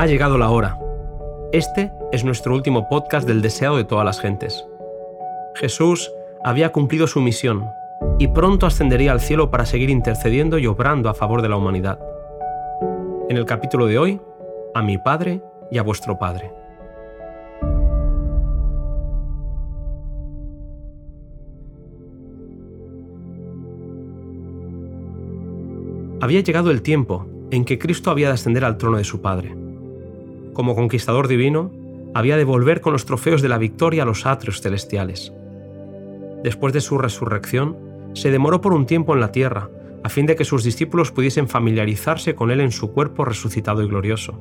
Ha llegado la hora. Este es nuestro último podcast del deseado de todas las gentes. Jesús había cumplido su misión y pronto ascendería al cielo para seguir intercediendo y obrando a favor de la humanidad. En el capítulo de hoy, a mi Padre y a vuestro Padre. Había llegado el tiempo en que Cristo había de ascender al trono de su Padre. Como conquistador divino, había de volver con los trofeos de la victoria a los atrios celestiales. Después de su resurrección, se demoró por un tiempo en la tierra, a fin de que sus discípulos pudiesen familiarizarse con él en su cuerpo resucitado y glorioso.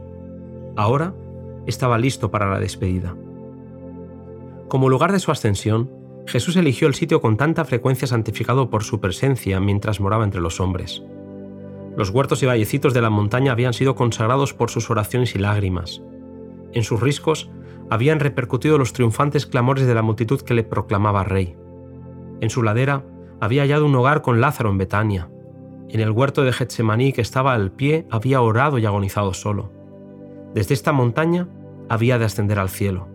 Ahora estaba listo para la despedida. Como lugar de su ascensión, Jesús eligió el sitio con tanta frecuencia santificado por su presencia mientras moraba entre los hombres. Los huertos y vallecitos de la montaña habían sido consagrados por sus oraciones y lágrimas. En sus riscos habían repercutido los triunfantes clamores de la multitud que le proclamaba rey. En su ladera había hallado un hogar con Lázaro en Betania. En el huerto de Getsemaní que estaba al pie había orado y agonizado solo. Desde esta montaña había de ascender al cielo.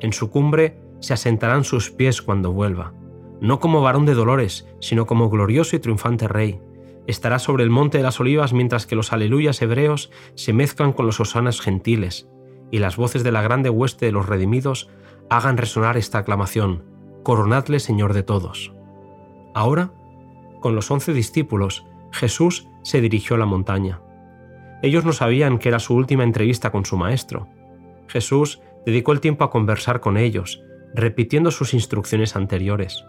En su cumbre se asentarán sus pies cuando vuelva, no como varón de dolores, sino como glorioso y triunfante rey, estará sobre el monte de las olivas mientras que los aleluyas hebreos se mezclan con los osanas gentiles, y las voces de la grande hueste de los redimidos hagan resonar esta aclamación, Coronadle Señor de todos. Ahora, con los once discípulos, Jesús se dirigió a la montaña. Ellos no sabían que era su última entrevista con su Maestro. Jesús dedicó el tiempo a conversar con ellos, repitiendo sus instrucciones anteriores.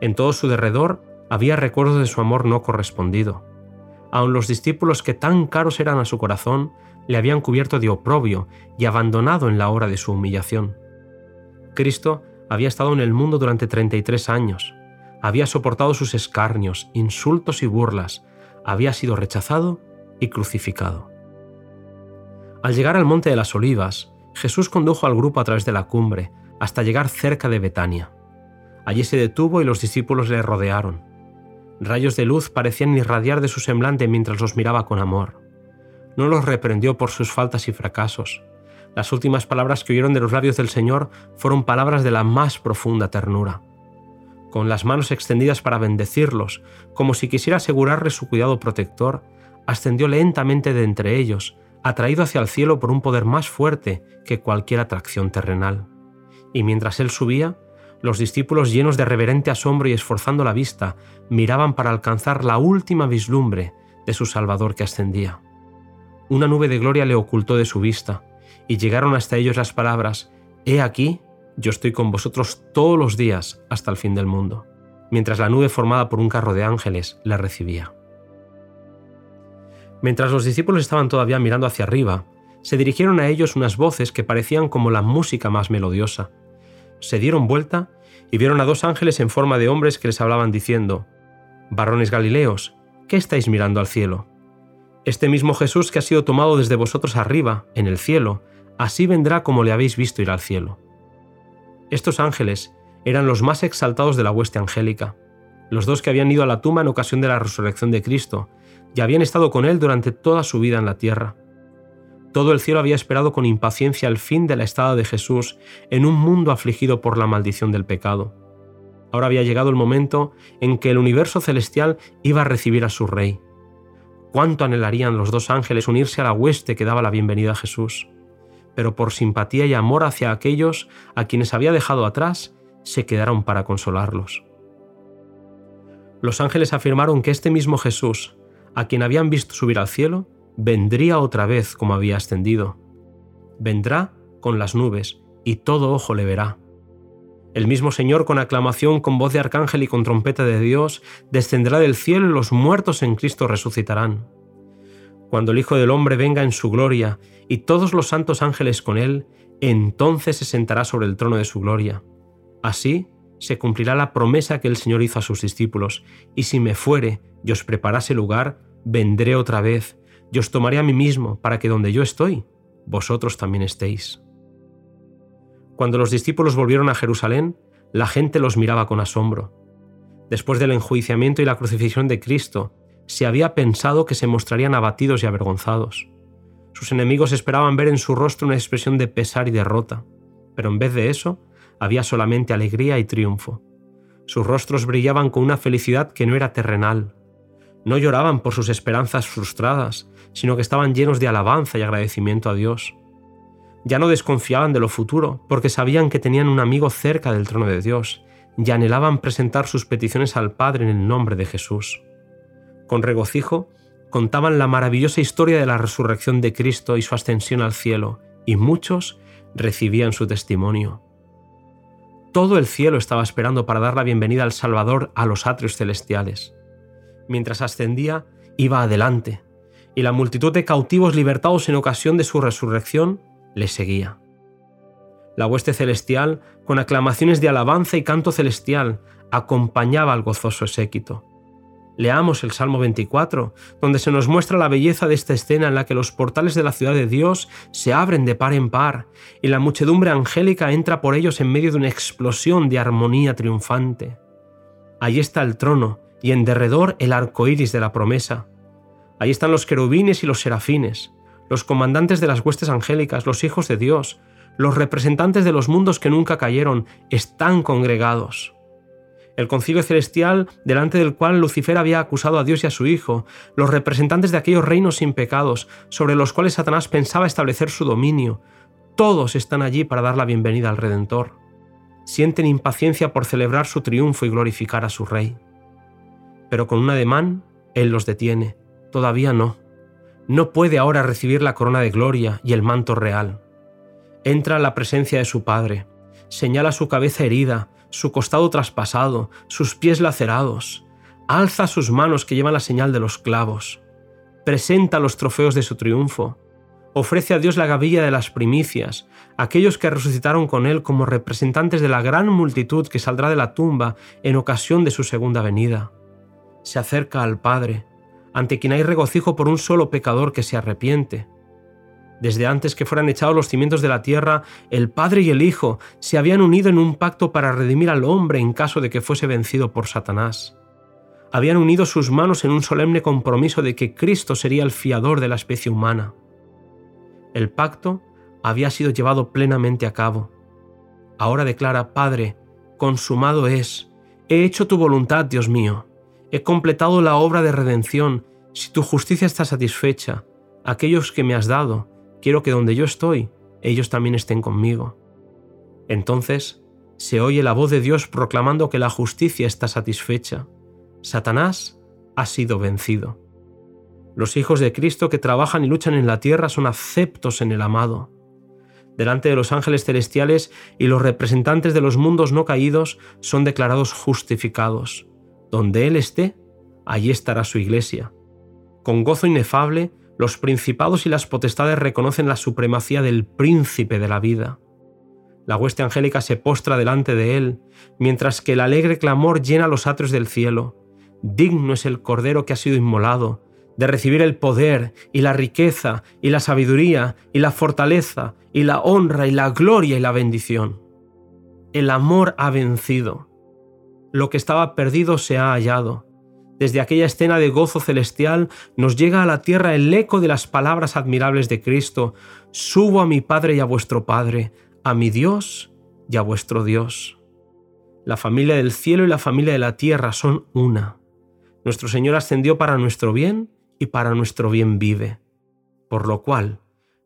En todo su derredor había recuerdos de su amor no correspondido. Aun los discípulos que tan caros eran a su corazón le habían cubierto de oprobio y abandonado en la hora de su humillación. Cristo había estado en el mundo durante 33 años, había soportado sus escarnios, insultos y burlas, había sido rechazado y crucificado. Al llegar al monte de las olivas, Jesús condujo al grupo a través de la cumbre hasta llegar cerca de Betania. Allí se detuvo y los discípulos le rodearon. Rayos de luz parecían irradiar de su semblante mientras los miraba con amor. No los reprendió por sus faltas y fracasos. Las últimas palabras que oyeron de los labios del Señor fueron palabras de la más profunda ternura. Con las manos extendidas para bendecirlos, como si quisiera asegurarles su cuidado protector, ascendió lentamente de entre ellos, atraído hacia el cielo por un poder más fuerte que cualquier atracción terrenal. Y mientras él subía, los discípulos, llenos de reverente asombro y esforzando la vista, miraban para alcanzar la última vislumbre de su Salvador que ascendía. Una nube de gloria le ocultó de su vista, y llegaron hasta ellos las palabras, He aquí, yo estoy con vosotros todos los días hasta el fin del mundo, mientras la nube formada por un carro de ángeles le recibía. Mientras los discípulos estaban todavía mirando hacia arriba, se dirigieron a ellos unas voces que parecían como la música más melodiosa, se dieron vuelta y vieron a dos ángeles en forma de hombres que les hablaban diciendo, Varones Galileos, ¿qué estáis mirando al cielo? Este mismo Jesús que ha sido tomado desde vosotros arriba, en el cielo, así vendrá como le habéis visto ir al cielo. Estos ángeles eran los más exaltados de la hueste angélica, los dos que habían ido a la tumba en ocasión de la resurrección de Cristo, y habían estado con él durante toda su vida en la tierra. Todo el cielo había esperado con impaciencia el fin de la estada de Jesús en un mundo afligido por la maldición del pecado. Ahora había llegado el momento en que el universo celestial iba a recibir a su Rey. Cuánto anhelarían los dos ángeles unirse a la hueste que daba la bienvenida a Jesús. Pero por simpatía y amor hacia aquellos a quienes había dejado atrás, se quedaron para consolarlos. Los ángeles afirmaron que este mismo Jesús, a quien habían visto subir al cielo, vendría otra vez como había ascendido. Vendrá con las nubes, y todo ojo le verá. El mismo Señor, con aclamación, con voz de arcángel y con trompeta de Dios, descenderá del cielo y los muertos en Cristo resucitarán. Cuando el Hijo del Hombre venga en su gloria y todos los santos ángeles con él, entonces se sentará sobre el trono de su gloria. Así se cumplirá la promesa que el Señor hizo a sus discípulos, y si me fuere y os preparase lugar, vendré otra vez yo os tomaré a mí mismo para que donde yo estoy, vosotros también estéis. Cuando los discípulos volvieron a Jerusalén, la gente los miraba con asombro. Después del enjuiciamiento y la crucifixión de Cristo, se había pensado que se mostrarían abatidos y avergonzados. Sus enemigos esperaban ver en su rostro una expresión de pesar y derrota, pero en vez de eso había solamente alegría y triunfo. Sus rostros brillaban con una felicidad que no era terrenal. No lloraban por sus esperanzas frustradas, sino que estaban llenos de alabanza y agradecimiento a Dios. Ya no desconfiaban de lo futuro, porque sabían que tenían un amigo cerca del trono de Dios, y anhelaban presentar sus peticiones al Padre en el nombre de Jesús. Con regocijo, contaban la maravillosa historia de la resurrección de Cristo y su ascensión al cielo, y muchos recibían su testimonio. Todo el cielo estaba esperando para dar la bienvenida al Salvador a los atrios celestiales. Mientras ascendía, iba adelante, y la multitud de cautivos libertados en ocasión de su resurrección le seguía. La hueste celestial, con aclamaciones de alabanza y canto celestial, acompañaba al gozoso séquito. Leamos el Salmo 24, donde se nos muestra la belleza de esta escena en la que los portales de la ciudad de Dios se abren de par en par y la muchedumbre angélica entra por ellos en medio de una explosión de armonía triunfante. Allí está el trono y en derredor el arco iris de la promesa. Allí están los querubines y los serafines, los comandantes de las huestes angélicas, los hijos de Dios, los representantes de los mundos que nunca cayeron, están congregados el concilio celestial delante del cual Lucifer había acusado a Dios y a su Hijo, los representantes de aquellos reinos sin pecados sobre los cuales Satanás pensaba establecer su dominio, todos están allí para dar la bienvenida al Redentor. Sienten impaciencia por celebrar su triunfo y glorificar a su Rey. Pero con un ademán, Él los detiene. Todavía no. No puede ahora recibir la corona de gloria y el manto real. Entra a la presencia de su Padre, señala su cabeza herida, su costado traspasado, sus pies lacerados. Alza sus manos que llevan la señal de los clavos. Presenta los trofeos de su triunfo. Ofrece a Dios la gavilla de las primicias, aquellos que resucitaron con Él como representantes de la gran multitud que saldrá de la tumba en ocasión de su segunda venida. Se acerca al Padre, ante quien hay regocijo por un solo pecador que se arrepiente desde antes que fueran echados los cimientos de la tierra, el Padre y el Hijo se habían unido en un pacto para redimir al hombre en caso de que fuese vencido por Satanás. Habían unido sus manos en un solemne compromiso de que Cristo sería el fiador de la especie humana. El pacto había sido llevado plenamente a cabo. Ahora declara, Padre, consumado es. He hecho tu voluntad, Dios mío. He completado la obra de redención. Si tu justicia está satisfecha, aquellos que me has dado, Quiero que donde yo estoy, ellos también estén conmigo. Entonces se oye la voz de Dios proclamando que la justicia está satisfecha. Satanás ha sido vencido. Los hijos de Cristo que trabajan y luchan en la tierra son aceptos en el amado. Delante de los ángeles celestiales y los representantes de los mundos no caídos son declarados justificados. Donde Él esté, allí estará su iglesia. Con gozo inefable los principados y las potestades reconocen la supremacía del príncipe de la vida. La hueste angélica se postra delante de él, mientras que el alegre clamor llena los atrios del cielo. Digno es el Cordero que ha sido inmolado, de recibir el poder y la riqueza y la sabiduría y la fortaleza y la honra y la gloria y la bendición. El amor ha vencido. Lo que estaba perdido se ha hallado desde aquella escena de gozo celestial nos llega a la tierra el eco de las palabras admirables de Cristo, Subo a mi Padre y a vuestro Padre, a mi Dios y a vuestro Dios. La familia del cielo y la familia de la tierra son una. Nuestro Señor ascendió para nuestro bien y para nuestro bien vive, por lo cual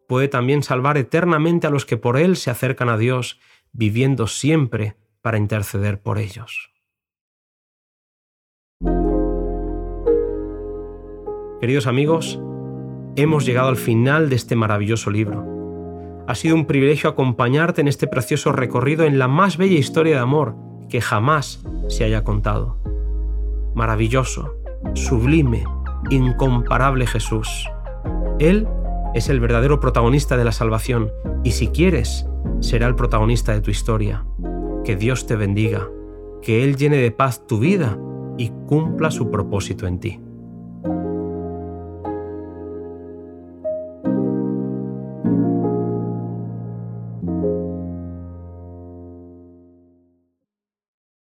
puede también salvar eternamente a los que por Él se acercan a Dios, viviendo siempre para interceder por ellos. Queridos amigos, hemos llegado al final de este maravilloso libro. Ha sido un privilegio acompañarte en este precioso recorrido en la más bella historia de amor que jamás se haya contado. Maravilloso, sublime, incomparable Jesús. Él es el verdadero protagonista de la salvación y si quieres, será el protagonista de tu historia. Que Dios te bendiga, que Él llene de paz tu vida y cumpla su propósito en ti.